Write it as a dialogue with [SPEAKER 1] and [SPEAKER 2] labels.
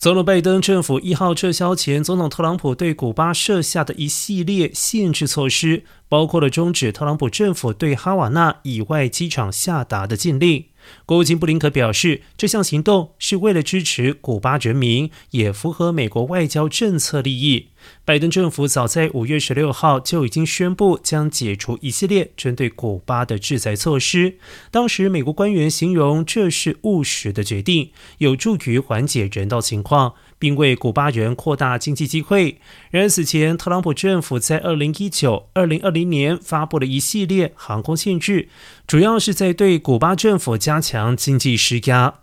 [SPEAKER 1] 总统拜登政府一号撤销前总统特朗普对古巴设下的一系列限制措施，包括了终止特朗普政府对哈瓦那以外机场下达的禁令。国务卿布林肯表示，这项行动是为了支持古巴人民，也符合美国外交政策利益。拜登政府早在五月十六号就已经宣布将解除一系列针对古巴的制裁措施。当时，美国官员形容这是务实的决定，有助于缓解人道情况。并为古巴人扩大经济机会。然而，此前特朗普政府在二零一九、二零二零年发布了一系列航空限制，主要是在对古巴政府加强经济施压。